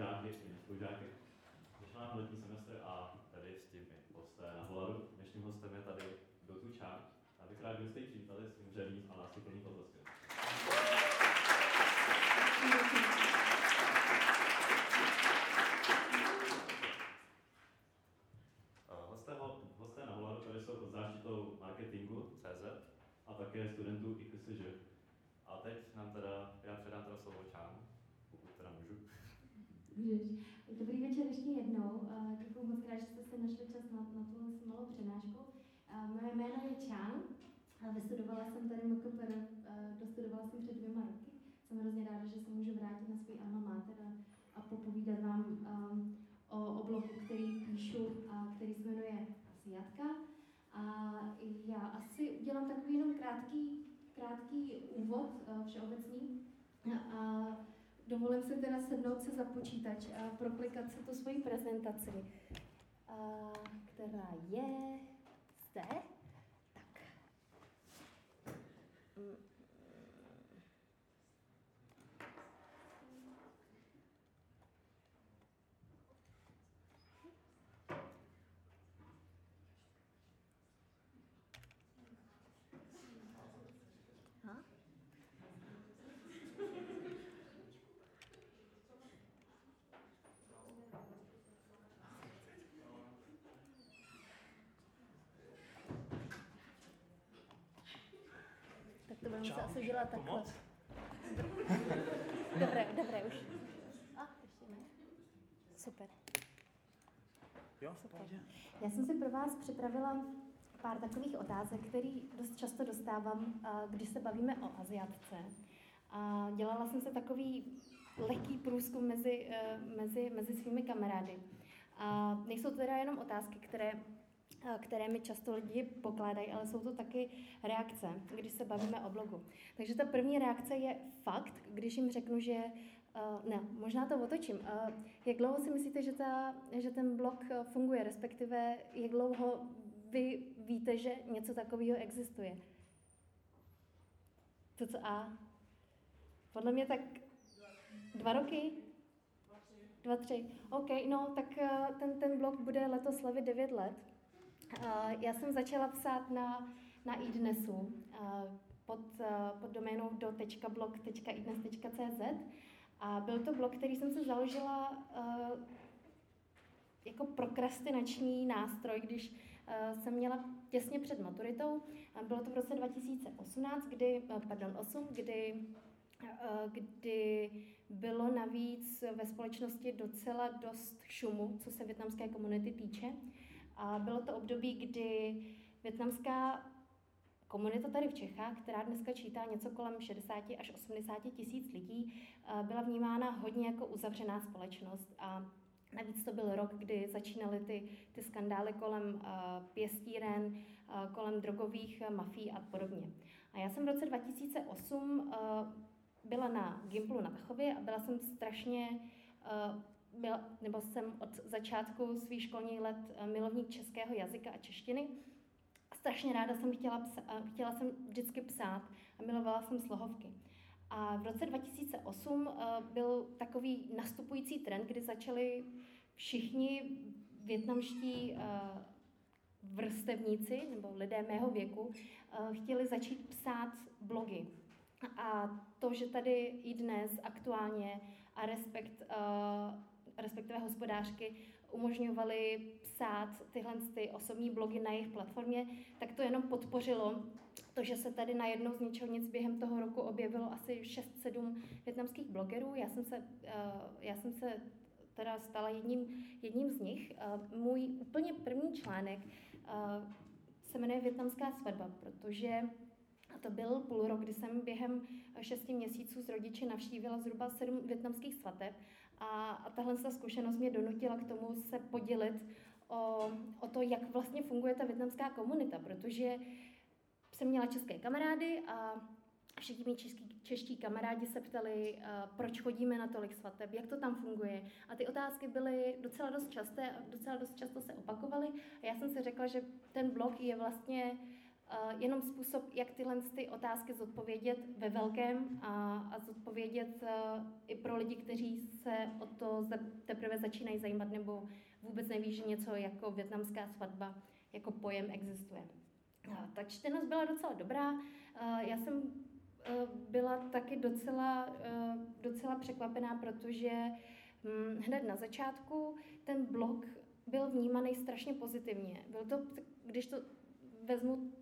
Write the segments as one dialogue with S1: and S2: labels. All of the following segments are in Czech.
S1: spolužáky i spolužáky. Začal nám letní semestr a tady s těmi hosté na Holadu. Dnešním hostem je tady Dotu Charge. Já bych rád, kdybyste ji přivítali s tím řevním a láskyplným potleskem. Hosté, hosté na Holadu tady jsou pod záštitou marketingu CZ a také studentů IKSŽ. A teď nám teda, já předám teda slovo Čánu.
S2: Můžeš. Dobrý večer ještě jednou. Děkuji moc krát, že jste si našli čas na, na tuhle malou přednášku. Moje jméno je Čán. Vystudovala jsem tady MKPR, dostudovala jsem před dvěma roky. Jsem hrozně ráda, že se můžu vrátit na svůj alma mater a, a popovídat vám um, o, o blogu, který píšu a který se jmenuje Asiatka. A já asi udělám takový jenom krátký, krátký úvod všeobecný. A dovolím si teda sednout se za počítač a proklikat si tu svoji prezentaci, a, která je zde. Tak. Budeme se asi dělat takhle. dobré, dobré, už. A, ještě ne. Super.
S3: Jo, Super.
S2: Já jsem si pro vás připravila pár takových otázek, které dost často dostávám, když se bavíme o Aziatce. A dělala jsem se takový lehký průzkum mezi, e, mezi, mezi svými kamarády. A nejsou to teda jenom otázky, které Eh, které mi často lidi pokládají, ale jsou to taky reakce, když se bavíme o blogu. Takže ta první reakce je fakt, když jim řeknu, že Uh, ne, možná to otočím. Uh, jak dlouho si myslíte, že, ta, že ten blog funguje, respektive jak dlouho vy víte, že něco takového existuje? To co A? Podle mě tak dva roky? Dva, tři. OK, no tak ten, ten blog bude letos slavit devět let. Já jsem začala psát na, na iDnesu pod, pod doménou do.blog.idnes.cz a byl to blog, který jsem se založila jako prokrastinační nástroj, když jsem měla těsně před maturitou. Bylo to v roce 2018, kdy, pardon, 8, kdy kdy bylo navíc ve společnosti docela dost šumu, co se větnamské komunity týče. A bylo to období, kdy větnamská komunita tady v Čechách, která dneska čítá něco kolem 60 až 80 tisíc lidí, eh, byla vnímána hodně jako uzavřená společnost a Navíc to byl rok, kdy začínaly ty, ty skandály kolem uh, pěstíren, uh, kolem drogových mafí a podobně. A já jsem v roce 2008 uh, byla na Gimplu na Tachově a byla jsem strašně byla, nebo jsem od začátku svých školních let eh, milovník českého jazyka a češtiny. Strašně ráda jsem chtěla, psa, eh, chtěla jsem vždycky psát a milovala jsem slohovky. A v roce 2008 eh, byl takový nastupující trend, kdy začali všichni větnamští vrstevníci nebo lidé mého věku chtěli začít psát blogy. A to, že tady i dnes aktuálně a respekt respektive hospodářky, umožňovaly psát tyhle ty osobní blogy na jejich platformě, tak to jenom podpořilo to, že se tady najednou z ničeho nic během toho roku objevilo asi 6-7 větnamských blogerů. Já jsem se, eh, já jsem se teda stala jedním, jedním z nich. Eh, můj úplně první článek eh, se jmenuje Větnamská svatba, protože a to byl půl rok, kdy jsem během šesti měsíců s rodiči navštívila zhruba sedm větnamských svateb a, a tahle zkušenost mě donutila k tomu se podělit o, o to, jak vlastně funguje ta větnamská komunita, protože jsem měla české kamarády a všichni mý český, čeští kamarádi se ptali, uh, proč chodíme na tolik svateb, jak to tam funguje. A ty otázky byly docela dost časté a docela dost často se opakovaly. A já jsem si řekla, že ten blog je vlastně jenom způsob, jak tyhle ty otázky zodpovědět ve velkém a, a zodpovědět uh, i pro lidi, kteří se o to teprve začínají zajímat nebo vůbec neví, že něco jako větnamská svatba jako pojem existuje. Uh, ta čtenost byla docela dobrá. Já jsem byla taky docela, docela překvapená, protože hm, hned na začátku ten blog byl vnímaný strašně pozitivně. Byl to, když to vezmu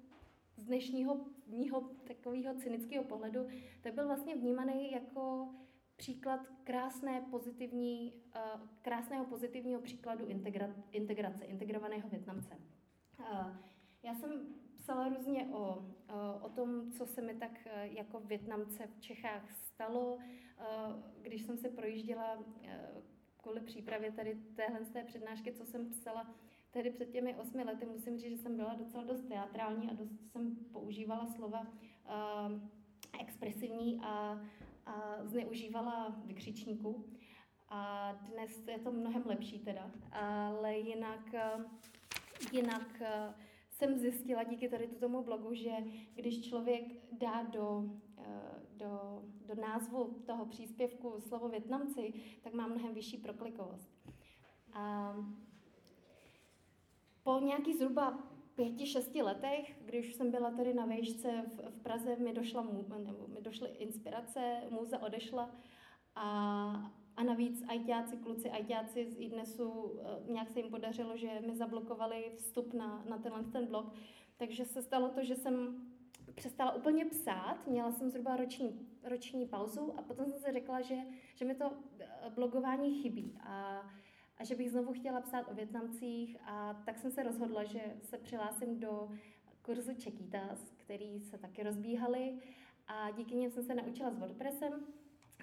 S2: z dnešního mýho takového cynického pohledu, tak byl vlastně vnímaný jako příklad krásné pozitivní, uh, krásného pozitivního příkladu integra, integrace, integrovaného Větnamce. Uh, já jsem psala různě o, uh, o tom, co se mi tak jako Větnamce v Čechách stalo, když jsem se projížděla kvůli přípravě tady téhle z té přednášky, co jsem psala tedy před těmi osmi lety, musím říct, že jsem byla docela dost teatrální a dost jsem používala slova uh, expresivní a, a zneužívala vykřičníků. A dnes je to mnohem lepší teda. Ale jinak, jinak jsem zjistila díky tady tomu blogu, že když člověk dá do, do, do názvu toho příspěvku slovo Větnamci, tak má mnohem vyšší proklikovost. A po nějakých zhruba pěti, šesti letech, když jsem byla tady na vejšce v, v Praze, mi, došla, nebo mi došly inspirace, můza odešla a, a navíc ajťáci, kluci ajťáci z iDnesu, eh, nějak se jim podařilo, že mi zablokovali vstup na, na tenhle ten blog, takže se stalo to, že jsem přestala úplně psát, měla jsem zhruba roční, roční pauzu a potom jsem si řekla, že, že mi to eh, blogování chybí. A a že bych znovu chtěla psát o Větnamcích a tak jsem se rozhodla, že se přihlásím do kurzu Čekýtas, který se taky rozbíhaly a díky něm jsem se naučila s WordPressem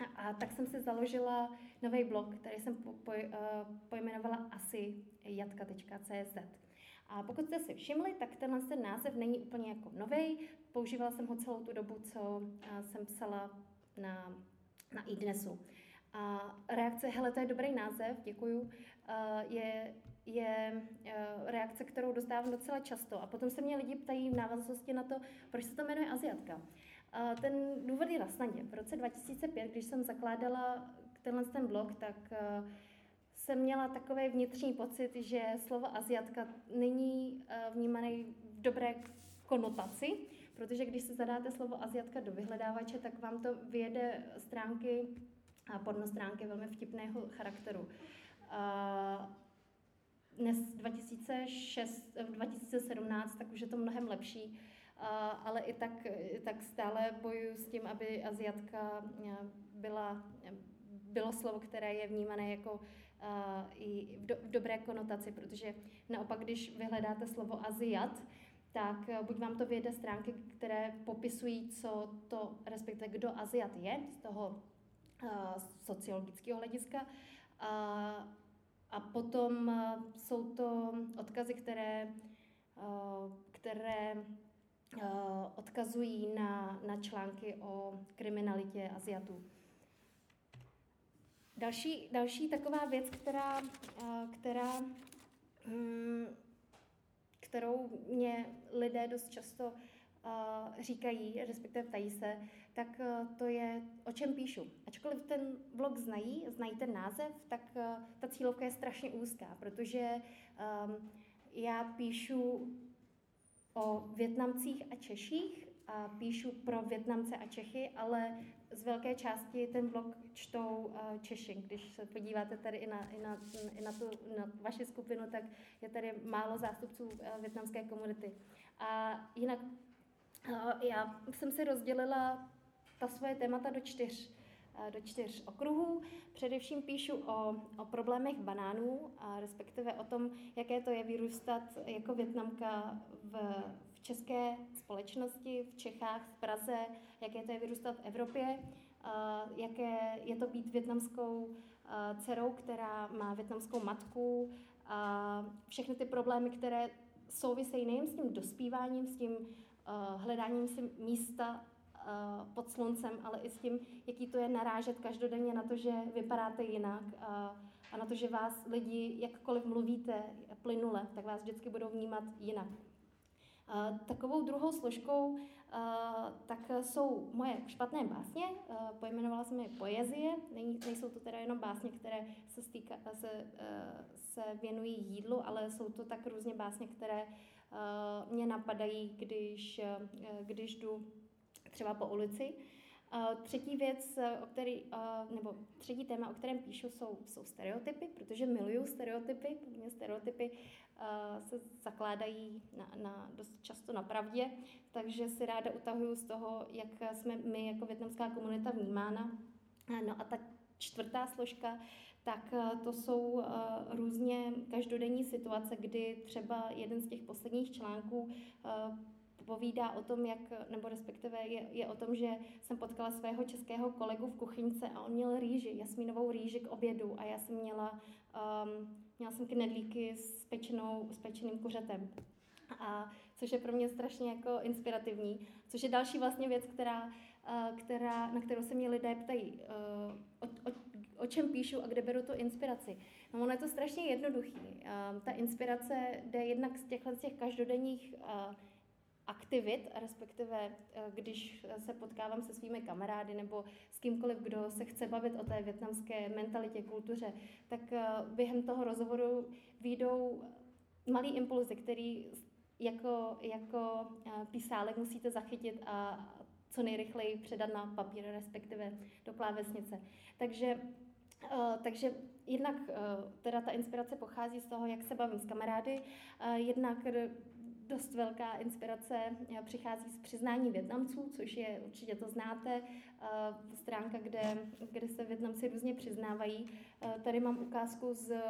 S2: a, a tak jsem si založila nový blog, který jsem po, po, uh, pojmenovala asi jatka.cz. A pokud jste si všimli, tak tenhle ten název není úplně jako nový. Používala jsem ho celou tu dobu, co uh, jsem psala na, na iDnesu. A reakce, hele, to je dobrý název, děkuju, eh, je, je eh, reakce, kterou dostávám docela často. A potom se mě lidi ptají v návaznosti na to, proč se to jmenuje Aziatka. Ten důvod je na snadě. V roce 2005, když jsem zakládala tenhle ten blog, tak eh, jsem měla takový vnitřní pocit, že slovo Aziatka není vnímaný v dobré konotaci, protože když se zadáte slovo Aziatka do vyhledávače, tak vám to vyjede stránky pornostránky velmi vtipného charakteru. Dnes 2006, 2017, tak už je to mnohem lepší, ale i tak, tak stále bojuju s tím, aby Aziatka byla, bylo slovo, které je vnímané jako i v, do, v dobré konotaci, protože naopak, když vyhledáte slovo Aziat, tak buď vám to vyjede stránky, které popisují, co to, respektive kdo Aziat je, z toho sociologického hlediska. A, a potom jsou to odkazy, které, které odkazují na, na články o kriminalitě Aziatů. Další, další taková věc, která, která, hm, kterou mě lidé dost často říkají, respektive ptají se, tak eh, to je, o čem píšu. Ačkoliv ten blog znají, znají ten název, tak eh, ta cílovka je strašně úzká, protože um, já píšu o Větnamcích a Češích a píšu pro Větnamce a Čechy, ale z velké části ten blog čtou uh, Češi. Když se podíváte tady i na, i na, i na, tu, na vaši skupinu, tak je tady málo zástupců větnamské komunity. A jinak já jsem si rozdělila ta svoje témata do čtyř, eh, do čtyř okruhů. Především píšu o, o problémech banánů, a respektive o tom, jaké to je vyrůstat jako větnamka v, v české společnosti, v Čechách, v Praze, jaké to je vyrůstat v Evropě, a jaké je to být větnamskou eh, dcerou, která má větnamskou matku, a všechny ty problémy, které souvisejí nejen s tím dospíváním, s tím uh, hledáním si místa Eh, pod sluncem, ale i s tím, jaký to je narážet každodenně na to, že vypadáte jinak a, a na to, že vás lidi, jakkoliv mluvíte plynule, tak vás vždycky budou vnímat jinak. Takovou druhou složkou tak jsou moje špatné básně, pojmenovala jsem je poezie, nejsou to teda jenom básně, které se, stýka, se, se věnují jídlu, ale jsou to tak různě básně, které mě napadají, když, když jdu třeba po ulici. Třetí věc, o který, nebo třetí téma, o kterém píšu, jsou, jsou stereotypy, protože miluju stereotypy. Pro mě stereotypy se zakládají na, na, dost často na pravdě, takže si ráda utahuju z toho, jak jsme my jako větnamská komunita vnímána. No a ta čtvrtá složka, tak to jsou různě každodenní situace, kdy třeba jeden z těch posledních článků povídá o tom, jak, nebo respektive je, je o tom, že jsem potkala svého českého kolegu v kuchyňce a on měl rýži, jasminovou rýži k obědu a já jsem měla, um, měla jsem knedlíky s, pečenou, s pečeným kuřetem. A což je pro mě strašně jako inspirativní, což je další vlastně věc, která, uh, která, na kterou se mě lidé ptají, uh, o, o, o čem píšu a kde beru tu inspiraci. No ono je to strašně jednoduchý. Uh, ta inspirace jde jednak z těchto z těch každodenních aktivit, respektive eh, když se potkávám se svými kamarády nebo s kýmkoliv, kdo se chce bavit o té větnamské mentalitě, kultuře, tak eh, během toho rozhovoru výjdou malý impulzy, který jako, jako eh, písálek musíte zachytit a co nejrychleji předat na papír, respektive do klávesnice. Takže, takže jednak teda ta inspirace pochází z toho, jak se bavím s kamarády, jednak dost velká inspirace eh, přichází z přiznání Větnamců, což je, určitě to znáte, eh, stránka, kde, kde se Větnamci různě přiznávají. Eh, tady mám ukázku z,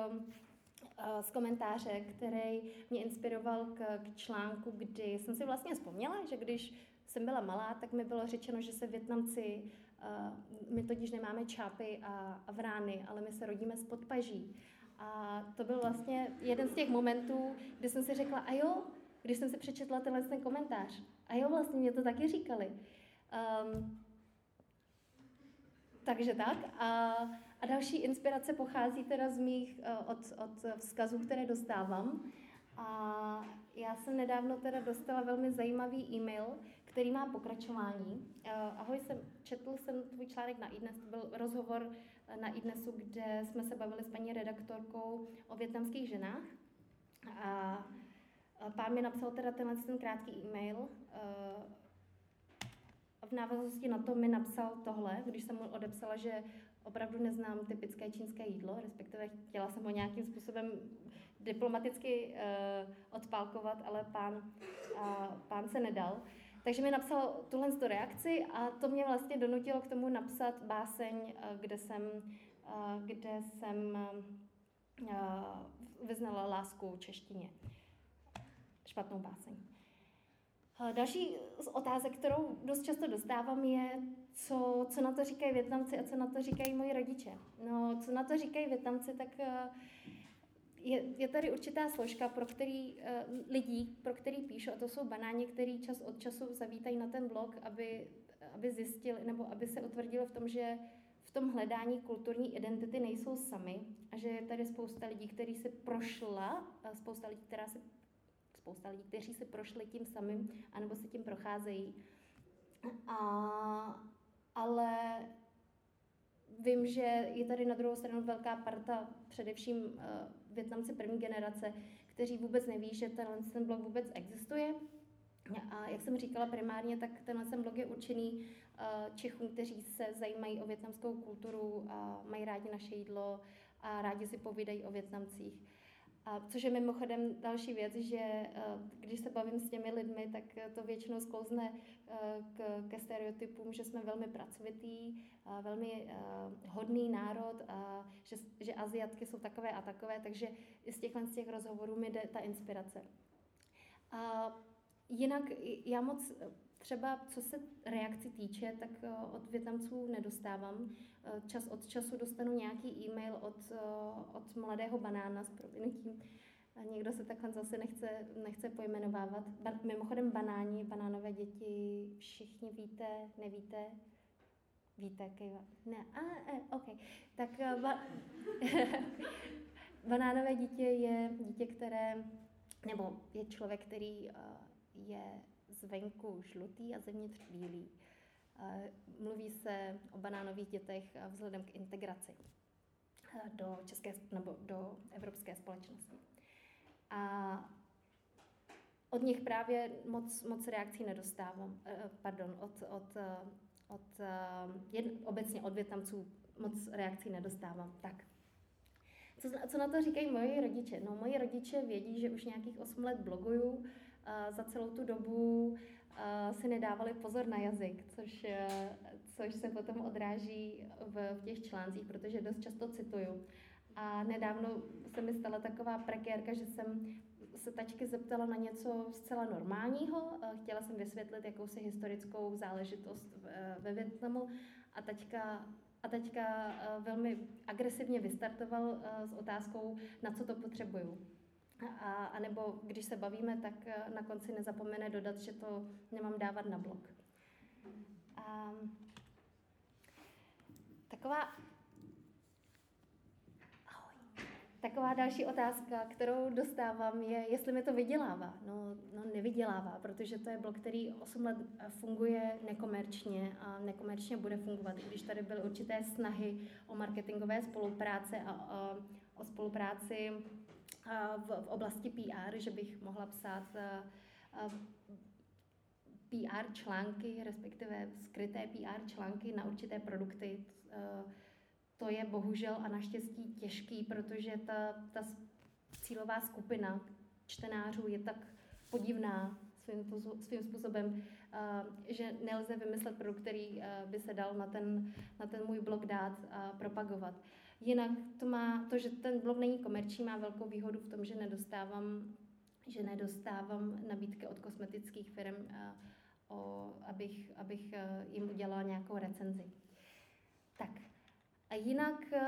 S2: z komentáře, který mě inspiroval k, k článku, kdy jsem si vlastně vzpomněla, že když jsem byla malá, tak mi bylo řečeno, že se Větnamci, my totiž nemáme čápy a, a vrány, ale my se rodíme z podpaží. A to byl vlastně jeden z těch momentů, kdy jsem si řekla, a jo, když jsem si přečetla tenhle ten komentář. A jo, vlastně mě to taky říkali. Um, takže tak. A, a další inspirace pochází teda z mých, uh, od, od vzkazů, které dostávám. A já jsem nedávno teda dostala velmi zajímavý e-mail, který má pokračování. Uh, ahoj, jsem, četl jsem tvůj článek na iDnes, to byl rozhovor na iDnesu, kde jsme se bavili s paní redaktorkou o větnamských ženách. A Pán mi napsal teda tenhle ten krátký e-mail. Eh, v návaznosti na to mi napsal tohle, když jsem mu odepsala, že opravdu neznám typické čínské jídlo, respektive chtěla jsem ho nějakým způsobem diplomaticky uh, odpálkovat, ale pán, pán se nedal. Takže mi napsal tuhle tu reakci a to mě vlastně donutilo k tomu napsat báseň, kde jsem, kde jsem vyznala lásku češtině špatnou báseň. Eh, další z otázek, kterou dost často dostávám, je, co, co na to říkají Větnamci a co na to říkají moji rodiče. No, co na to říkají Větnamci, tak eh, je, je tady určitá složka pro který, eh, lidí, pro který píšu, a to jsou banáni, který čas od času zavítají na ten blog, aby, aby zjistili, nebo aby se utvrdili v tom, že v tom hledání kulturní identity nejsou sami a že je tady spousta lidí, kteří se prošla, spousta lidí, která se spousta lidí, kteří si prošli tím samým, anebo se tím procházejí. A, ale vím, že je tady na druhou stranu velká parta, především uh, Větnamci první generace, kteří vůbec neví, že tenhle ten blog vůbec existuje. A jak jsem říkala primárně, tak tenhle ten blog je určený uh, Čechům, kteří se zajímají o větnamskou kulturu a mají rádi naše jídlo a rádi si povídají o Větnamcích. A což je mimochodem další věc, že eh, když se bavím s těmi lidmi, tak to většinou sklouzne eh, k, ke stereotypům, že jsme velmi pracovitý, velmi eh, hodný národ, a že, že Aziatky jsou takové a takové, takže z těchhle z těch rozhovorů mi jde ta inspirace. A jinak já moc Třeba co se reakci týče, tak eh, od Větnamců nedostávám. Eh, čas od času dostanu nějaký e-mail od, eh, od mladého banána s provinutím. Někdo se takhle zase nechce, nechce pojmenovávat. Ba, mimochodem banáni, banánové děti, všichni víte, nevíte? Víte, kejva. Ne, a, a, ok. Tak ba, banánové dítě je dítě, které, nebo je člověk, který je zvenku žlutý a zevnitř bílý. Mluví se o banánových dětech vzhledem k integraci do české nebo do evropské společnosti. A od nich právě moc, moc reakcí nedostávám, eh, pardon, od, od, od jedn, obecně od Větnamců moc reakcí nedostávám. Tak. Co, co na to říkají moji rodiče? No, moji rodiče vědí, že už nějakých 8 let bloguju, za celou tu dobu si nedávali pozor na jazyk, což, což se potom odráží v, v těch článcích, protože dost často cituju. A nedávno se mi stala taková prekérka, že jsem se tačky zeptala na něco zcela normálního. Chtěla jsem vysvětlit jakousi historickou záležitost ve Větnamu a taťka a teďka velmi agresivně vystartoval s otázkou, na co to potřebuju. A, a nebo když se bavíme, tak eh, na konci nezapomene dodat, že to nemám dávat na blog. A, taková, taková další otázka, kterou dostávám, je, jestli mi to vydělává. No, no nevydělává, protože to je blog, který 8 let funguje nekomerčně a nekomerčně bude fungovat, když tady byly určité snahy o marketingové spolupráce a, a o spolupráci v, v oblasti PR, že bych mohla psát PR články, respektive skryté PR články na určité produkty. To je bohužel a naštěstí těžký, protože ta, ta cílová skupina čtenářů je tak podivná svým, svým způsobem, že nelze vymyslet produkt, který by se dal na ten, na ten můj blog dát a propagovat. Jinak to má, to, že ten blog není komerční, má velkou výhodu v tom, že nedostávám, že nedostávám nabídky od kosmetických firm, a, o, abych, abych e, jim udělala nějakou recenzi. Tak a jinak e,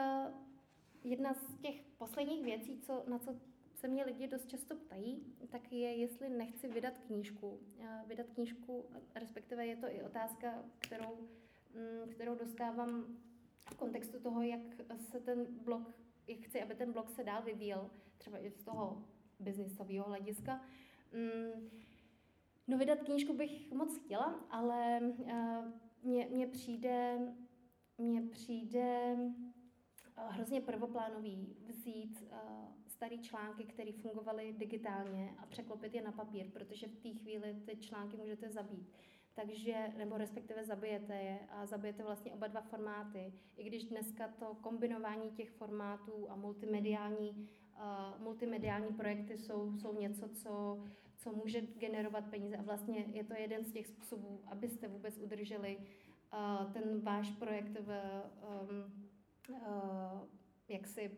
S2: jedna z těch posledních věcí, co, na co se mě lidi dost často ptají, tak je, jestli nechci vydat knížku. Vydat knížku, respektive je to i otázka, kterou, mm, kterou dostávám v kontextu toho, jak se ten blog, jak chci, aby ten blog se dál vyvíjel, třeba i z toho biznisového hlediska. Mm, no vydat knížku bych moc chtěla, ale uh, mně, mně přijde, mně přijde uh, hrozně prvoplánový vzít uh, staré články, které fungovaly digitálně a překlopit je na papír, protože v té chvíli ty články můžete zabít takže, nebo respektive zabijete je a zabijete vlastně oba dva formáty. I když dneska to kombinování těch formátů a multimediální, uh, multimediální projekty jsou, jsou něco, co, co může generovat peníze a vlastně je to jeden z těch způsobů, abyste vůbec udrželi uh, ten váš projekt v um, uh, jaksi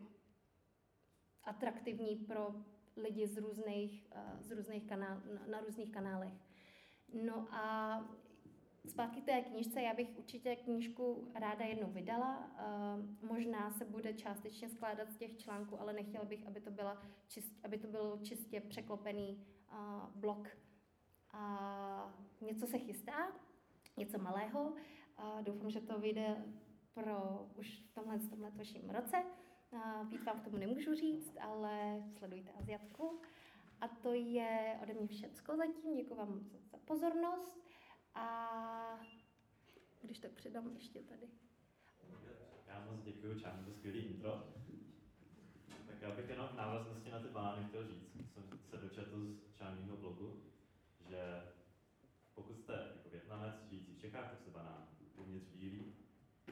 S2: atraktivní pro lidi z různých, uh, z různých kanál, na, na různých kanálech. No a zpátky té knížce, já bych určitě knížku ráda jednou vydala. Uh, možná se bude částečně skládat z těch článků, ale nechtěla bych, aby to, byla čist, aby to byl čistě překlopený uh, blok. A něco se chystá, něco malého. A doufám, že to vyjde pro už v tomhle, v tomhle roce. Uh, víc vám k tomu nemůžu říct, ale sledujte Aziatku. A to je ode mě všecko zatím. Děkuji vám za pozornost. A když tak předám ještě tady.
S1: Já moc děkuji Čánu za skvělý intro. Tak já bych jenom v návaznosti na ty banány chtěl říct, jsem se dočetl z Čáního blogu, že pokud jste jako Větnamec žijící v Čechách, tak jste banán, uvnitř bílý,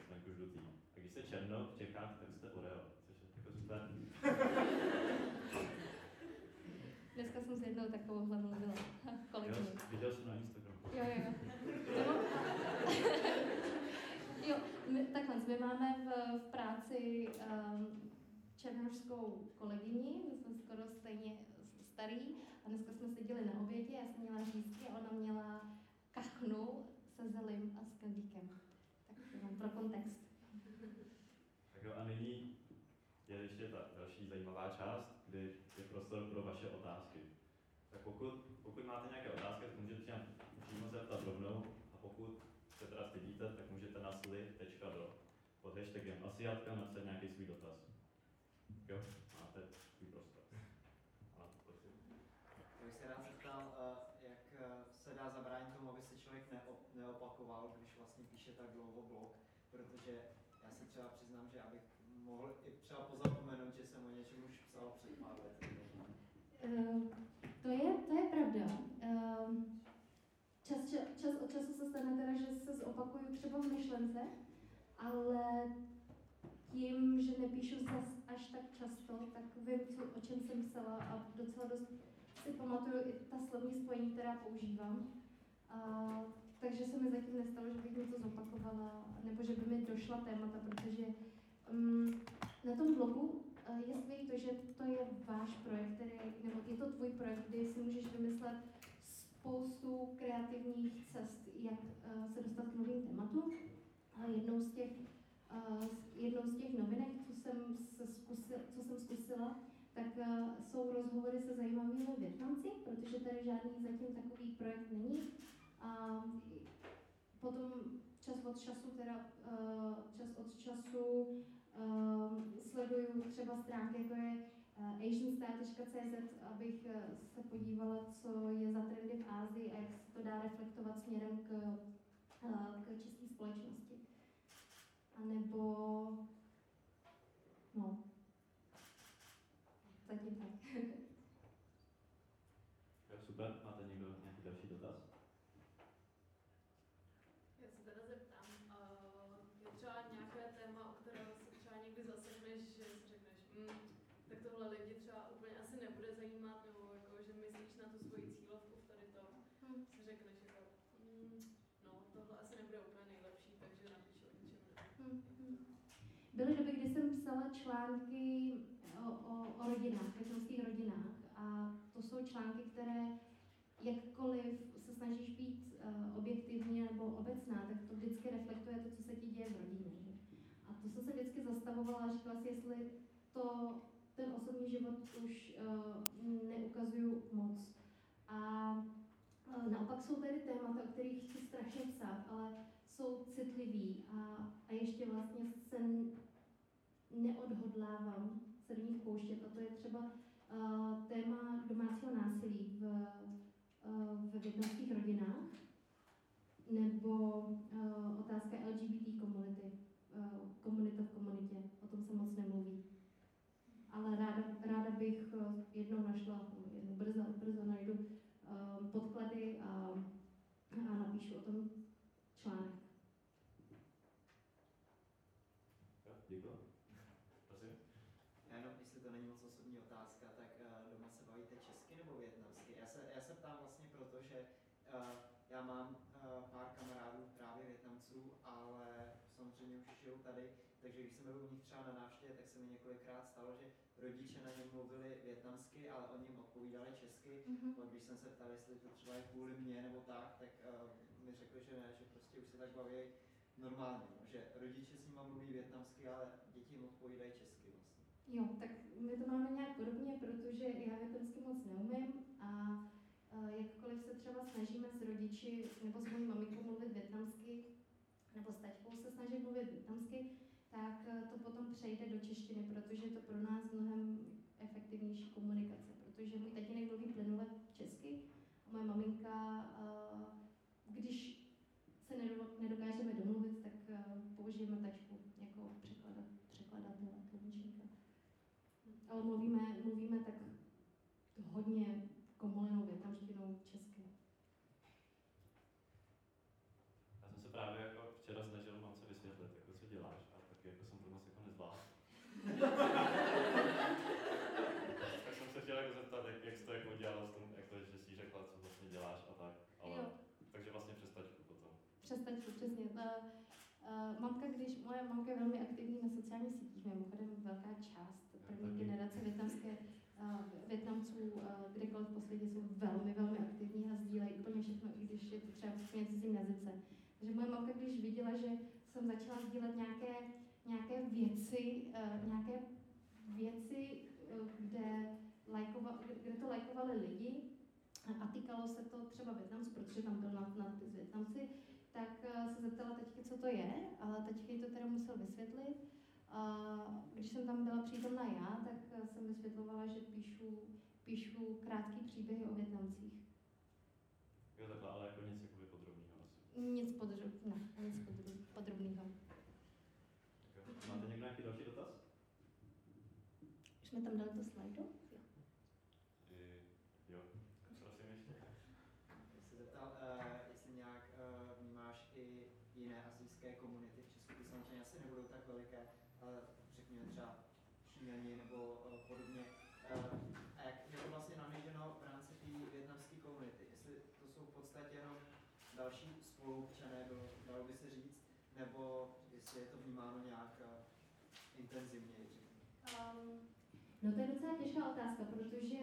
S1: zvenku žlutý. A když jste černo v Čechách, tak jste Oreo, což je jako super.
S2: Dneska jsem s jednou takovouhle mluvila.
S1: Jo, viděl jsem na Instagramu.
S2: Jo, jo, jo. jo, my, takhle, my máme v, v práci um, černožskou kolegyni, my jsme skoro stejně starý a dneska jsme seděli na obědě, já jsem měla řízky a ona měla kachnu se zelím a s knedlíkem. Tak jenom pro kontext.
S1: Tak jo, a nyní je ještě ta další zajímavá část, kdy je prostor pro vaše otázky. Tak pokud, pokud máte nějaké otázky, tak můžete se přímo zeptat rovnou a pokud se teda stydíte, tak můžete na sli.do pod hashtagem asiatka napsat nějaký svůj dotaz. Jo, máte svůj prostor.
S4: Já bych se rád zeptal, jak dá zabránit tomu, aby se člověk neop, neopakoval, když vlastně píše tak dlouho blog, protože já se třeba přiznám, že abych mohl i třeba pozapomenout, že jsem o něčem už psal před pár lety.
S2: Eh, to je, to je pravda. Eh, čas, čas, čas od času se stane teda, že se zopakuju třeba v myšlence, ale tím, že nepíšu zas až tak často, tak vím, co, o čem jsem psala a docela dost si pamatuju i ta slovní spojení, která používám. A, takže se mi zatím nestalo, že bych něco zopakovala, nebo že by mi došla témata, protože um, na tom blogu uh, je skvělé to, že to je váš projekt, který, nebo je to tvůj projekt, kdy si můžeš vymyslet spoustu kreativních cest, jak uh, se dostat k novým tématům. A jednou z těch, uh, jednou z těch novinek, co jsem, se zkusil, co jsem zkusila, tak uh, jsou rozhovory se zajímavými Větnamci, protože tady žádný zatím takový projekt není. A potom čas od času, teda uh, čas od času uh, sleduju třeba stránky, jako je uh, asianstar.cz, abych se podívala, co je za trendy v Ázii a jak se to dá reflektovat směrem k, k české společnosti. A nebo, no, zatím tak.
S1: Jo, super, máte někdo nějaký další dotaz?
S5: Já se teda zeptám, uh, je třeba nějaké téma, o kterého se třeba někdy zasekneš, že si řekneš, mm, tak tohle lidi třeba úplně asi nebude zajímat, nebo jako, že myslíš na tu svoji cílovku v tady tom,
S2: Hm.
S5: si řekneš jako, mm, no tohle asi nebude úplně nejlepší, takže napíšu o něčem jiném.
S2: Hm, hm. Byly doby, kdy jsem psala články o, o, o rodinách, větnamských rodinách. A to jsou články, které jakkoliv se snažíš být uh, objektivně nebo obecná, tak to vždycky reflektuje to, co se ti děje v rodině. Že? A to jsem se vždycky zastavovala a říkala si, jestli to ten osobní život už uh, neukazuju moc. A uh, naopak jsou tady témata, o kterých chci strašně psát, ale jsou citlivý a, a ještě vlastně se neodhodlávám se do nich pouštět. A to je třeba uh, téma domácího násilí v, uh, ve větnamských rodinách nebo uh, otázka LGBT komunity, uh, komunita v komunitě. O tom se moc nemluví. Ale ráda, ráda bych jednou našla, jednou brzo, brzo najdu uh, podklady a, a napíšu o tom článek.
S1: Jo, děkuji. Prosím.
S4: Já jenom, jestli to není moc osobní otázka, tak uh, doma se bavíte česky nebo větnamsky? Já se, já se ptám vlastně proto, že uh, já mám uh, pár kamarádů právě Větnamců, ale samozřejmě už žijou tady, takže když jsem byl u nich třeba na návštěvě, tak se mi několikrát stalo, že rodiče na ně mluvili větnamsky, ale oni jim odpovídali česky.
S2: Mm-hmm.
S4: Pak když jsem se ptal, jestli to třeba je kvůli mně nebo tak, tak uh, mi řekli, že ne, že prostě už se tak baví normálně, no, že rodiče s nimi mluví větnamsky, ale děti jim odpovídají česky vlastně.
S2: Jo, tak my to máme nějak podobně, protože já větnamsky moc neumím a uh, jakkoliv se třeba snažíme s rodiči nebo s mojí maminkou mluvit větnamsky, nebo s taťkou se snažit mluvit větnamsky, tak uh, to potom přejde do češtiny, protože je to pro nás mnohem efektivnější komunikace, protože můj tatínek mluví plynule česky a moje maminka, uh, když se nedo- nedokážeme domluvit, tak uh, použijeme tačku jako překladat, překladatele, tlumočníka. Ale mluvíme, mluvíme tak hodně komolenou větnamštinou česky.
S1: Já jsem se právě jako včera snažil mamce vysvětlit, jako co děláš, a taky jako jsem to moc jako nezvládl. tak jsem se chtěl jako zeptat, jak, jak jsi to jako udělala s tom, jako, že jsi jí řekla, co vlastně děláš a tak. Ale,
S2: Jo.
S1: takže vlastně přes tačku potom.
S2: Přes tačku, přesně. Ta, uh, mamka, když, moje mamka je velmi aktivní na sociálních sítích, mimochodem velká část první generace větnamské uh, Větnamců, uh, kdekoliv po světě jsou velmi, velmi aktivní a sdílejí úplně všechno, i když je to třeba v cizím jazyce. Takže moje mamka, když viděla, že jsem začala sdílet nějaké, nějaké věci, uh, nějaké věci, uh, kde, lajkova, kde to lajkovali lidi a týkalo se to třeba Větnamců, protože tam byl nad- nadpis Větnamci, tak eh, se zeptala teďky, co to je, ale teďka jí to teda musel vysvětlit. A když jsem tam byla přítomna já, tak eh, jsem vysvětlovala, že píšu, píšu krátký příběhy o Větnamcích.
S1: Jo, takhle, ale jako nic jakoby podrobného asi.
S2: Nic podrobného, ne, nic podrob- podrobného.
S1: Máte někdo nějaký další dotaz?
S2: Už jsme tam dali to slajdu? Jo.
S1: I, jo, prosím ještě.
S4: bych se zeptal, uh, jestli nějak uh, vnímáš i jiné azijské komunity v Česku, ty samozřejmě asi nebudou tak veliké, ale řekněme třeba Číňani nebo uh, podobně. Uh, a jak je to vlastně nahlíženo v rámci té větnamské komunity? Jestli to jsou v podstatě jenom další spoluobčané, dalo, by se říct, nebo jestli je to vnímáno nějak uh, intenzivněji.
S2: Um, no to je docela těžká otázka, protože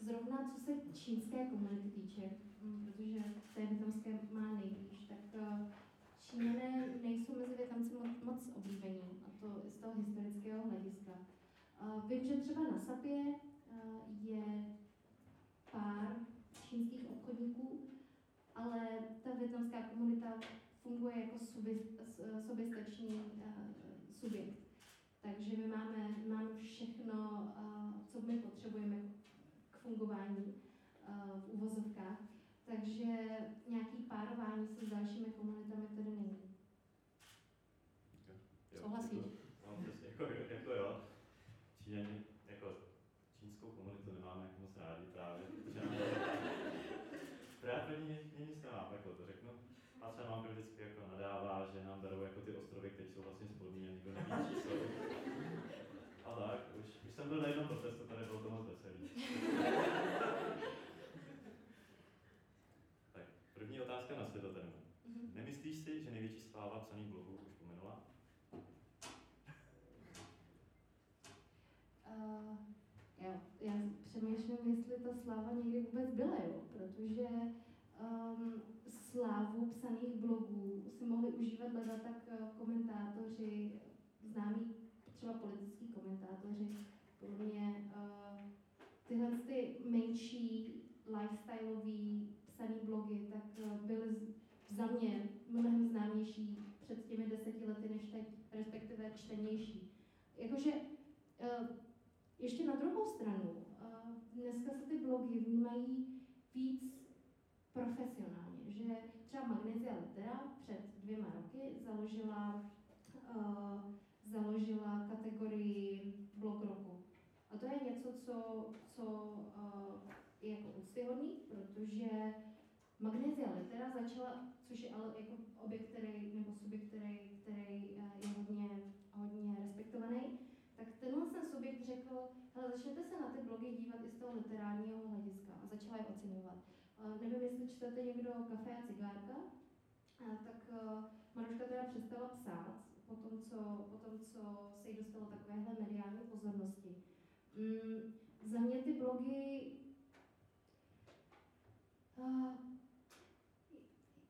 S2: zrovna co se čínské komunity týče, mm, protože té větnamské má nejblíž, tak eh, Číňané nejsou mezi Větnamci moc, oblíbení, a to z toho historického hlediska. Eh, Vím, že třeba na Sapě eh, je pár čínských obchodníků, ale ta větnamská komunita funguje jako subi- soběstačný eh, subjekt. Takže my máme, máme všechno, eh, co my potřebujeme k fungování eh, v uvozovkách. Takže nějaký párování se s dalšími komunitami tady není. Souhlasíš?
S1: Jako, no, přesně, jako, jako jo. Číňani, jako čínskou komunitu nemáme jako moc rádi právě, protože nám právě první mě, mě nic nemá, jako to řeknu. A třeba mám vždycky jako nadává, že nám berou jako ty ostrovy, které jsou vlastně spodní a nikdo neví, čí jsou. A tak, už, už jsem byl na jednom protestu, tady bylo to moc veselý. tak, první otázka na světotermu.
S2: Mhm.
S1: Nemyslíš si, že největší sláva psaných blogů už pomenula?
S2: Uh, jo, já přemýšlím, jestli ta sláva někdy vůbec byla, jo, protože um, slávu psaných blogů si mohli užívat leda tak eh, komentátoři, známí třeba politický komentátoři, podle mě uh, tyhle ty menší lifestyleový psaný blogy, tak byly za mě mnohem známější před těmi deseti lety než teď, respektive čtenější. Jakože uh, ještě na druhou stranu, uh, dneska se ty blogy vnímají víc profesionálně, že třeba Magnesia Litera před dvěma roky založila, uh, založila kategorii blog roku. A to je něco, co, co je jako úctyhodný, protože Magnesia Litera začala, což je ale jako objekt, který, nebo subjekt, který, který uh, je hodně, hodně respektovaný, tak tenhle ten subjekt řekl, hele, začněte se na ty blogy dívat i z toho literárního hlediska a začala je oceňovat. Uh, nevím, jestli čtete někdo Kafe a cigárka, uh, tak Maruška teda přestala psát po tom, co, po tom, co se jí dostalo takovéhle mediální pozornosti. Mm, za mě ty blogy uh,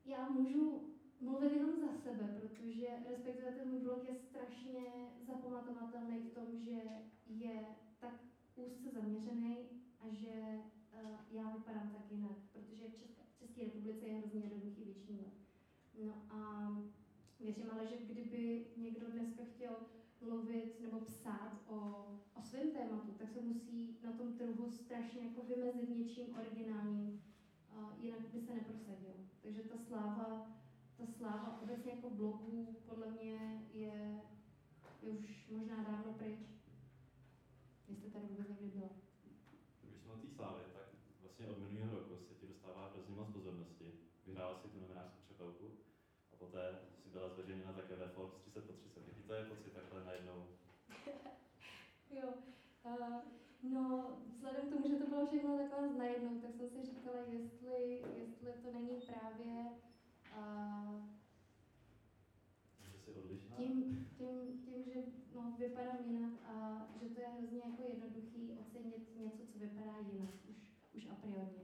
S2: já můžu mluvit jenom za sebe, protože respektive ten můj blog je strašně zapamatovatelný v tom, že je tak úzce zaměřený a že uh, já vypadám tak jinak, protože v České, republice je hrozně jednoduchý vyčnívat. No a věřím ale, že kdyby někdo dneska chtěl mluvit nebo psát o, o svém tématu, tak se musí na tom trhu strašně jako vymezit něčím originálním, uh, jinak by se neprosadil. Takže ta sláva ta sláva obecně jako blogů podle mě je, je už možná dávno pryč. Jestli tady vůbec někdy byla.
S1: Když jsme o té slávě, tak vlastně od minulého roku se ti dostává hrozně moc pozornosti. Vyhrála si tu novinářskou přepelku a poté si byla zveřejněna také ve Forbes 30 po 30. Jaký to je pocit takhle najednou?
S2: Jo, uh, no vzhledem k tomu, že to bylo všechno takhle najednou, tak jsem si říkala, jestli, jestli to není právě uh, tím, tím, tím, že no, vypadám jinak a že to je hrozně jako jednoduchý ocenit něco, co vypadá jinak, už, už a priori.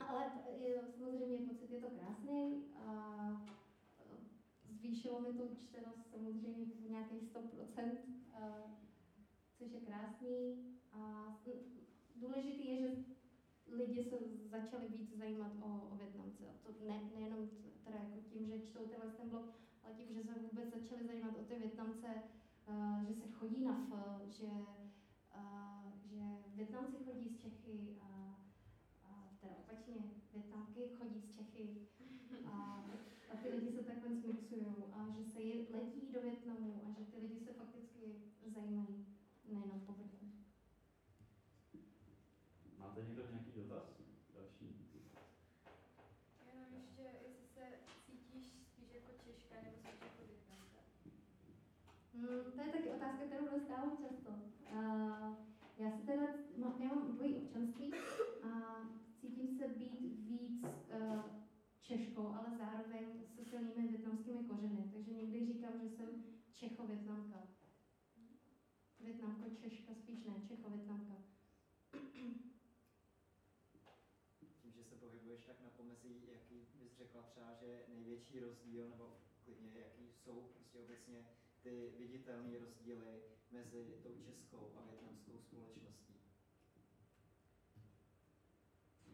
S2: Ale je, samozřejmě pocit je to krásný a zvýšilo mi tu čtenost samozřejmě v nějakých 100%, a, což je krásný. A důležitý je, že lidi se začali víc zajímat o, o Větnamce. A to ne, nejenom teda jako tím, že čtou tenhle ten blog, ale tím, že se vůbec začali zajímat o ty Větnamce, a, že se chodí na F, že, a, že Větnamci chodí z Čechy a, a teda opačně Větnamky chodí z Čechy a, a ty lidi se takhle mixují a že se je, letí do Větnamu a že ty lidi se fakticky zajímají nejenom povrchně.
S1: Máte někdo nějaký dotaz? Další?
S6: Jenom ještě, jestli se cítíš spíš jako Češka nebo spíš jako Větnamka?
S2: Hmm, to je taky otázka, dostávám často. Uh, já se teda, mám, já mám dvojí občanství a cítím se být víc uh, Češkou, ale zároveň se silnými větnamskými kořeny. Takže někdy říkám, že jsem Čecho-Větnamka. Větnamko-Češka spíš ne, Čecho-Větnamka.
S4: Tím, že se pohybuješ tak na pomezí, jaký bys řekla třeba, že největší rozdíl, nebo klidně jaký jsou prostě obecně ty viditelné rozdíly mezi tou českou a větnamskou společností?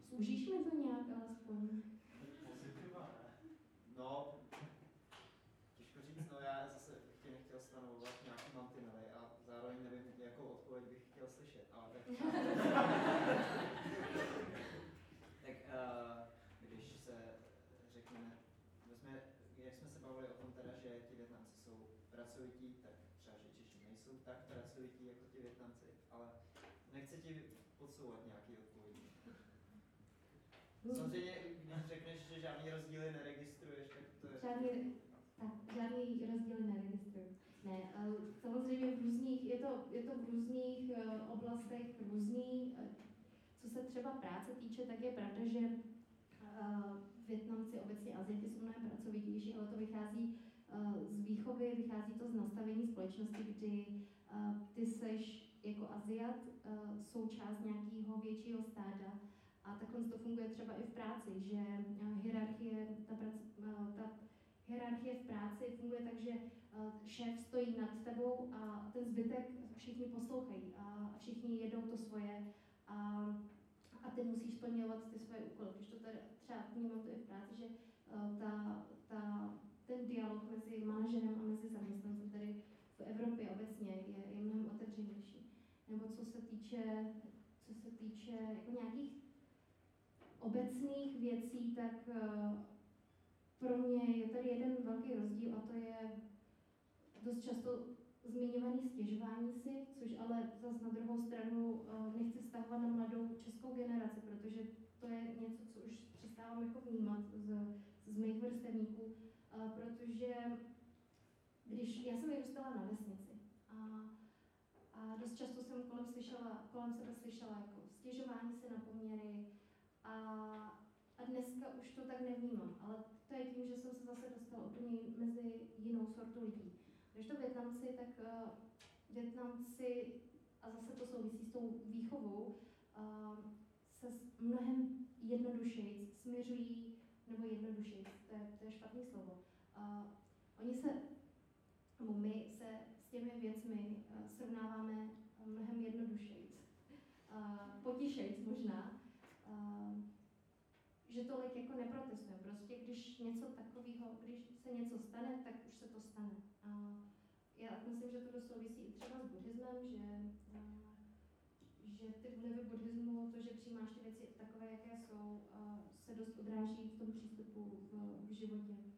S2: Zúžíš mi to nějak alespoň?
S4: No, těžko říct, no já zase ti nechtěl stanovovat nějaký mantinely a zároveň nevím, jakou odpověď bych chtěl slyšet, ale tak... tak uh, když se řekněme, my jsme, jak jsme se bavili o tom teda, že ti Větnamci jsou pracovití, tak nejsou tak pracovití jako ti Větnamci, ale nechci ti podsouvat nějaký odpovědi. Samozřejmě, když řekneš, že žádný rozdíly neregistruješ, tak to je...
S2: Žádný, tak, žádný rozdíly neregistruju. Ne, eh, samozřejmě v různých, je to, je to v různých eh, oblastech různý. eh, Co se třeba práce týče, tak je pravda, že Větnamci, obecně Azijci jsou mnohem pracovitější, ale to vychází z výchovy, vychází to z nastavení společnosti, kdy eh, ty seš jako Aziat eh, součást nějakého většího stáda a takhle to funguje třeba i v práci, že eh, hierarchie, ta, prac, eh, ta hierarchie v práci funguje tak, že eh, šéf stojí nad tebou a ten zbytek všichni poslouchají a všichni jedou to svoje a, a ty musíš splňovat ty svoje úkoly. Když to tady třeba vnímám to i v práci, že eh, ta, ta, ten dialog mezi manažerem a mezi zaměstnancem tady v Evropě obecně je, je mnohem otevřenější. Nebo co se týče, co se týče jako nějakých obecných věcí, tak eh, pro mě je tady jeden velký rozdíl a to je dost často zmiňovaný stěžování si, což ale zase na druhou stranu eh, nechci stahovat na mladou českou generaci, protože to je něco, co už přestávám jako vnímat z, z mých vrstevníků, protože když já jsem vyrůstala na vesnici a, a dost často jsem kolem, slyšela, kolem sebe slyšela jako stěžování si na poměry a, a dneska už to tak nevnímám, ale to je tím, že jsem se zase dostala úplně mezi jinou sortu lidí. Když to Větnamci, tak uh, Větnamci, a zase to souvisí s tou výchovou, uh, se mnohem jednodušeji směřují, nebo jednodušeji, to je, to je špatný slovo. Uh, oni se, nebo my se s těmi věcmi uh, srovnáváme mnohem jednodušeji. Uh, potišeji možná. Uh, že tolik jako neprotestujeme. Prostě když něco takového, když se něco stane, tak už se to stane. A já myslím, že to souvisí i třeba s buddhismem, že, že ty vlivy buddhismu, to, že přijímáš ty věci takové, jaké jsou, se dost odráží v tom přístupu v, v životě.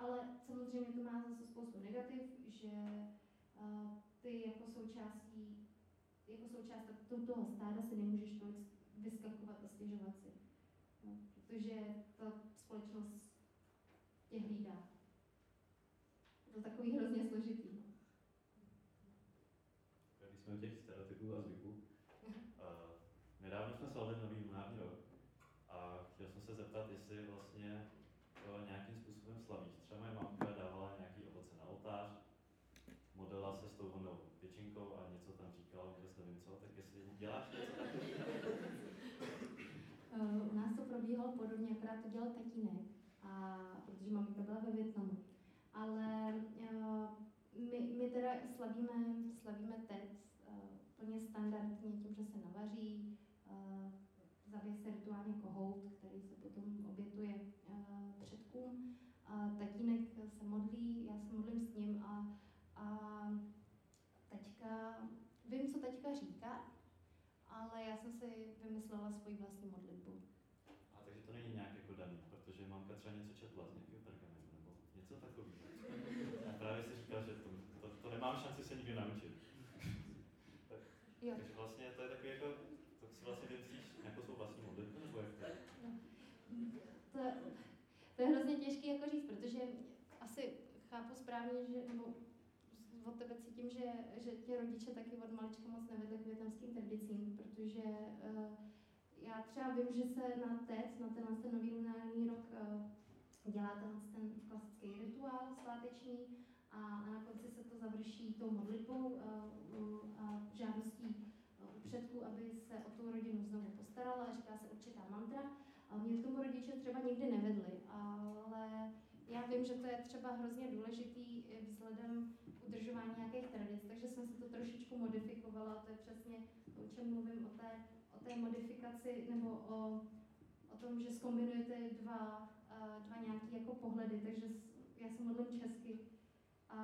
S2: Ale samozřejmě to má zase spoustu negativ, že a, ty jako součástí, jako součást to- toho stáda si nemůžeš tolik vyskakovat a stěžovat si. No, protože ta společnost tě hlídá. Je to takový hrozně složitý.
S1: Když jsme těch stereotypů a zvyků, uh, nedávno jsme slavili nový lunární rok a chtěl jsem se zeptat, jestli vlastně to nějakým způsobem slavíš. Třeba moje mamka dávala nějaký ovoce na oltář, modlila se s tou vlnou většinkou a něco tam říkala, vůbec nevím co, tak jestli děláš něco?
S2: Eh, U nás to probíhalo podobně, akorát to dělal tatínek, a, protože maminka byla ve Větnamu. Ale eh, my, my teda slavíme, slavíme teď eh, plně standardně tím, že se navaří, zabije se rituálně kohout, který se potom obětuje předkům. Tatínek se modlí, já se modlím s ním a, a teďka, vím, co teďka říká, ale já jsem si vymyslela svoji vlastní modlitbu.
S1: A takže to není zajímaný, protože mamka třeba něco četla z nějakého pergamenu nebo něco takového. A právě si říkal, že to, to, to nemám šanci se nikdy naučit.
S2: Jo.
S1: Takže vlastně to je takový jako, to si vlastně vymyslíš nějakou svou vlastní modlitbu, nebo jak to je?
S2: To, to je hrozně těžké jako říct, protože asi chápu správně, že, nebo od tebe cítím, že, že tě rodiče taky od malička moc nevedli k větnamským tradicím, protože uh, já třeba vím, že se na TEC, na tenhle ten nový lunární rok, uh, dělá tenhle ten klasický rituál sváteční a, a na konci se to završí tou modlitbou uh, a žádostí předků, aby se o tu rodinu znovu postarala a říká se určitá mantra. A mě k tomu rodiče třeba nikdy nevedli, ale já vím, že to je třeba hrozně důležitý vzhledem k udržování nějakých tradic, takže jsem si to trošičku modifikovala. To je přesně o čem mluvím, o té, o té modifikaci nebo o, o tom, že zkombinujete dva, dva nějaké jako pohledy. Takže já se modlím česky a,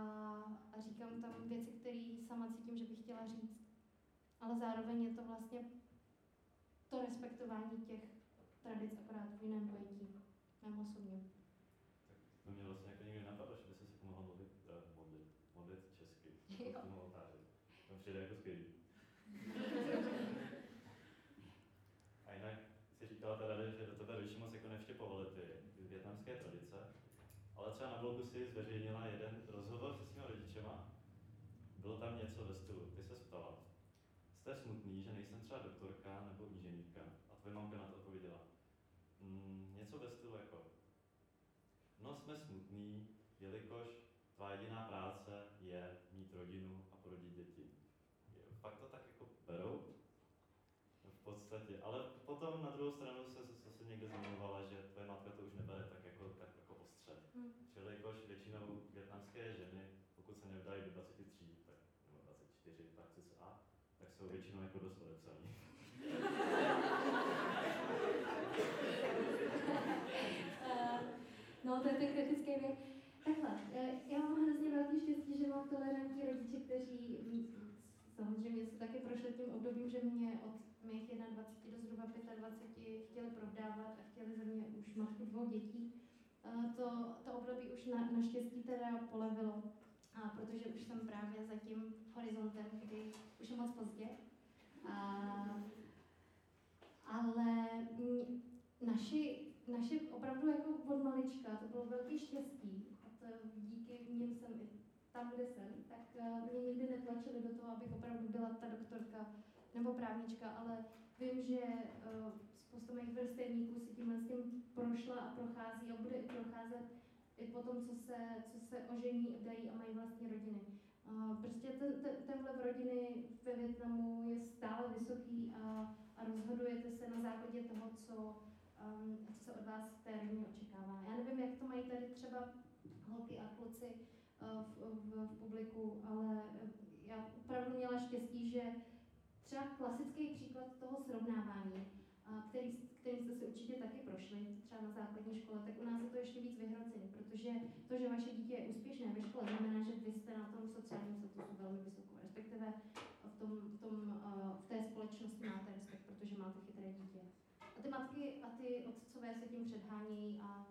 S2: a říkám tam věci, které sama cítím, že bych chtěla říct. Ale zároveň je to vlastně to respektování těch tradic akorát v jiném pojetí, mém osobně.
S1: To mě vlastně jako nikdy napadlo, že by se si mohla modlit, uh, modlit, modlit česky.
S2: Jo.
S1: k tomu oltáři. To mi přijde jako skvělý. A jinak si říkala teda, že do tebe rodiče moc jako nevštěpovali ty větnamské tradice, ale třeba na blogu si zveřejnila jeden rozhovor se svými rodičema. Bylo tam něco ve stylu, ty se ptala, jste smutný, že nejsem třeba doktorka nebo inženýrka? A tvoje mamka na to odpověděla, mm, něco ve stylu jako, no jsme smutný, jelikož tvá jediná práce je mít rodinu a porodit děti. Fakt to tak jako berou? V podstatě, ale potom na druhou stranu se zase někde zmiňovala, že tvoje matka to už nebere tak jako, tak jako ostře.
S2: Hmm.
S1: Jelikož většinou větnamské ženy, pokud se nevdají do 23, tak, nebo 24, tak cca, tak jsou většinou jako dost
S2: to je ten kritický věk. Takhle, eh, já mám hrozně velký štěstí, že mám tolerantní rodiče, kteří samozřejmě se taky prošli tím obdobím, že mě od mých 21 do zhruba 25 chtěli provdávat a chtěli ze mě už matku dvou dětí. Eh, To, to období už na, naštěstí teda polevilo, a protože už jsem právě za tím horizontem, kdy už je moc pozdě. A, ale naši, naši opravdu jako od malička, to bylo velký štěstí. A to díky nim jsem i tam, kde jsem, tak eh, mě nikdy netlačili do toho, abych opravdu byla ta doktorka nebo právnička, ale vím, že uh, spousta mých vrstevníků si tímhle s tím prošla a prochází a bude i procházet i po tom, co se, co se ožení, dají a mají vlastní rodiny. Uh, prostě ten, ten, ten vliv rodiny ve Větnamu je stále vysoký a, a rozhodujete se na základě toho, co, um, co se od vás v té rodině očekává. Já nevím, jak to mají tady třeba holky a kluci uh, v, v, v publiku, ale eh, já opravdu měla štěstí, že třeba klasický příklad toho srovnávání, a který, kterým jste si určitě taky prošli, třeba na základní škole, tak u nás je to ještě víc vyhrocené, protože to, že vaše dítě je úspěšné ve škole, znamená, že vy jste na tom sociálním statusu velmi vysoko, respektive v, tom, v, tom, uh, v té společnosti máte respekt, protože máte chytré dítě. A ty matky a ty otcové se tím předhánějí a,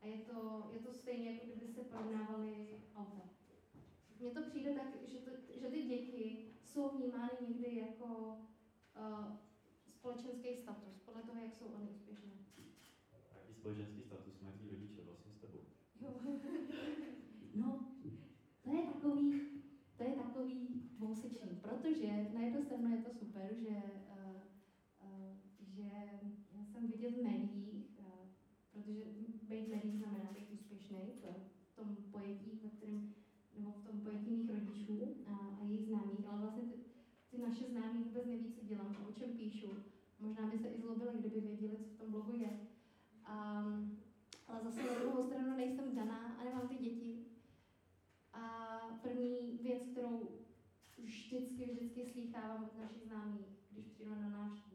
S2: a je, to, je to stejně, jako kdyby se porovnávali auta. Mně to přijde tak, že, to, že ty děti jsou vnímány někdy jako uh, společenský status, podle toho, jak jsou oni úspěšné.
S1: Jaký společenský status mají tví rodiče vlastně s tebou?
S2: Jo. No, to je takový, to je takový dvousečný, protože na jednu stranu je to super, že, uh, uh, že jsem vidět v médiích, uh, protože být v médiích znamená být úspěšný v tom pojetí, ve kterém, nebo v tom pojetí mých rodičů a, a jejich známých, ale vlastně ty, ty naše známí vůbec neví, co dělám a o čem píšu. Možná by se i zlobili, kdyby věděli, co v tom blogu je. Um, ale zase na druhou stranu nejsem daná a nemám ty děti. A první věc, kterou vždycky, vždycky slýchávám od našich známých, když přijdu na návštěvu,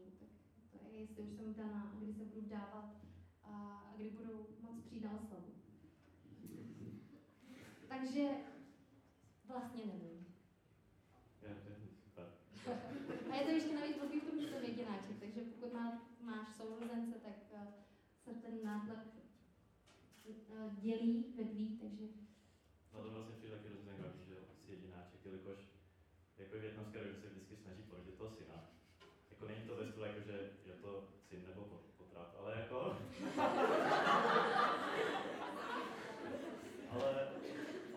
S2: to je, jestli už jsem daná a kdy se budu dávat a, a kdy budou moc přijít na oslavu. Takže vlastně nevím.
S1: To.
S2: A je to ještě navíc takový v tom, že jsem jedináček, takže pokud má, máš sourozence, tak uh, se ten nátlak eh, dělí ve dví, takže
S1: No to vlastně přijde taky hrozně zajímavý, že jsi jedináček, jelikož jako větnamské rodiny se vždycky snaží porodit toho syna. Jako není to ve stylu, jako že je to syn nebo pot- potrat, ale jako... ale,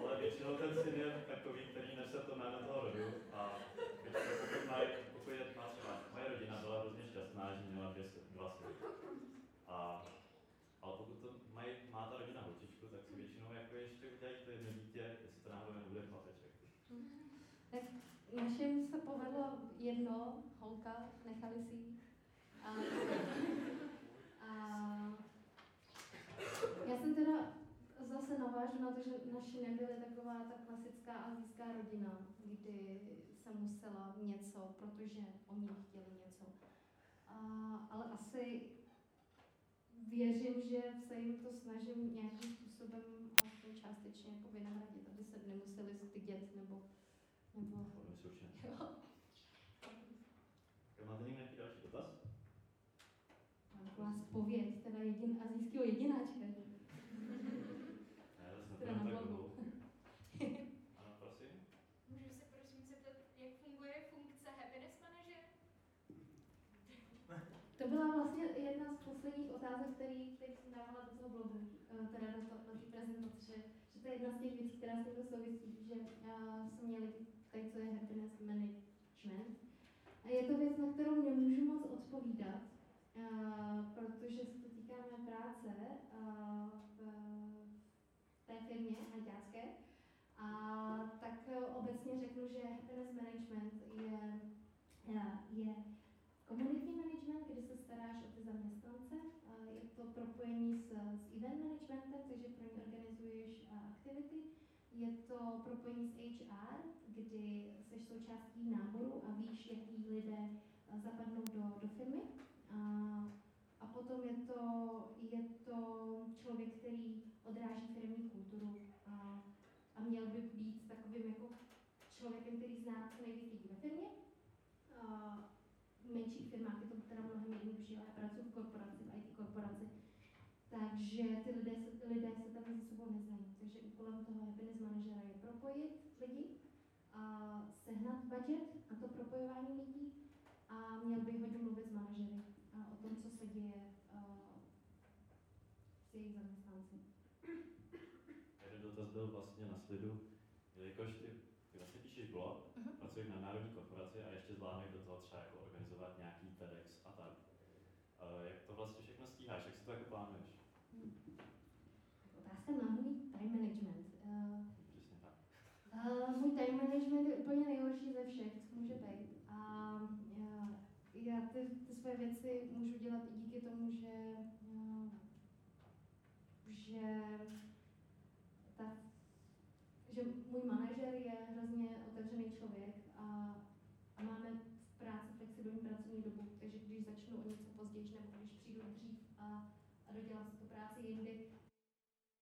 S1: ale většinou ten syn je takový, který nese to jméno toho rodu a většinou pokud, má, pokud je, má třeba, moje rodina byla hrozně šťastná, že měla dvě, sy- dva syny. A, ale pokud to mají, má ta rodina holčičku, tak si většinou jako ještě udělají to jedno dítě, jestli to náhodou nebude chlapeček.
S2: Našim se povedlo jedno, holka, nechali si. A, a já jsem teda zase navážu na to, že naši nebyly taková ta klasická azijská rodina, kdy se musela něco, protože oni chtěli něco. A, ale asi věřím, že se jim to snažím nějakým způsobem částečně jako vynahradit, aby se nemuseli stydět nebo, nebo
S1: si určitě.
S2: jo.
S1: Tak máte někdo nějaký další dotaz?
S2: Taková zpověď, teda jedin, azijského jedináčka.
S1: Ne,
S2: Teda
S1: nebudeme
S2: na
S1: tak
S2: blogu.
S1: dlouho. Ano, prosím.
S6: Můžu se prosím zeptat, jak funguje funkce happiness manager?
S2: To byla vlastně jedna z posledních otázek, který, který jsem dávala do toho blogu, eh, teda do, to, do té prezentace, že, že to je jedna z těch věcí, která s tímto souvisí, že uh, jsme měli tady, co je happiness management. A je to věc, na kterou nemůžu moc odpovídat, protože se to týká mé práce v, té firmě hajťácké. A tak eh, obecně řeknu, že happiness management je, je, je Komunitní management, kdy se staráš o ty zaměstnance, je to propojení s, s event managementem, takže pro ně organizuješ a, aktivity. Je to propojení s HR, kdy jsi součástí náboru a víš, jaký lidé a, zapadnou do, do firmy. A, a potom je to, je to člověk, který odráží firmní kulturu a, a měl by být takovým jako člověkem, který zná co nejvíc lidí ve firmě. A, v menších firmách je to teda mnohem jednodušší, ale pracuji v korporaci, v IT korporaci. Takže ty lidé, lidé se tam mezi sebou neznají. Takže úkolem toho happiness manažera je propojit lidi, sehnat budget a to propojování lidí a měl by hodně mluvit s manažery a o tom, co se děje s jejich zaměstnanci.
S1: Jeden dotaz byl vlastně na slidu, jelikož ty, ty vlastně píšeš blog,
S2: Mhm.
S1: pracuješ na národní korporaci a ještě zvládneš do toho třeba jako organizovat nějaký TEDx a tak. Uh, jak to vlastně všechno stíháš, jak si to jako plánuješ?
S2: Otázka na můj time management. Uh,
S1: Přesně tak.
S2: Uh, můj time management je úplně nejhorší ze všech, co může být. A já, já ty, ty své věci můžu dělat i díky tomu, že, uh, že, ta, že můj manažer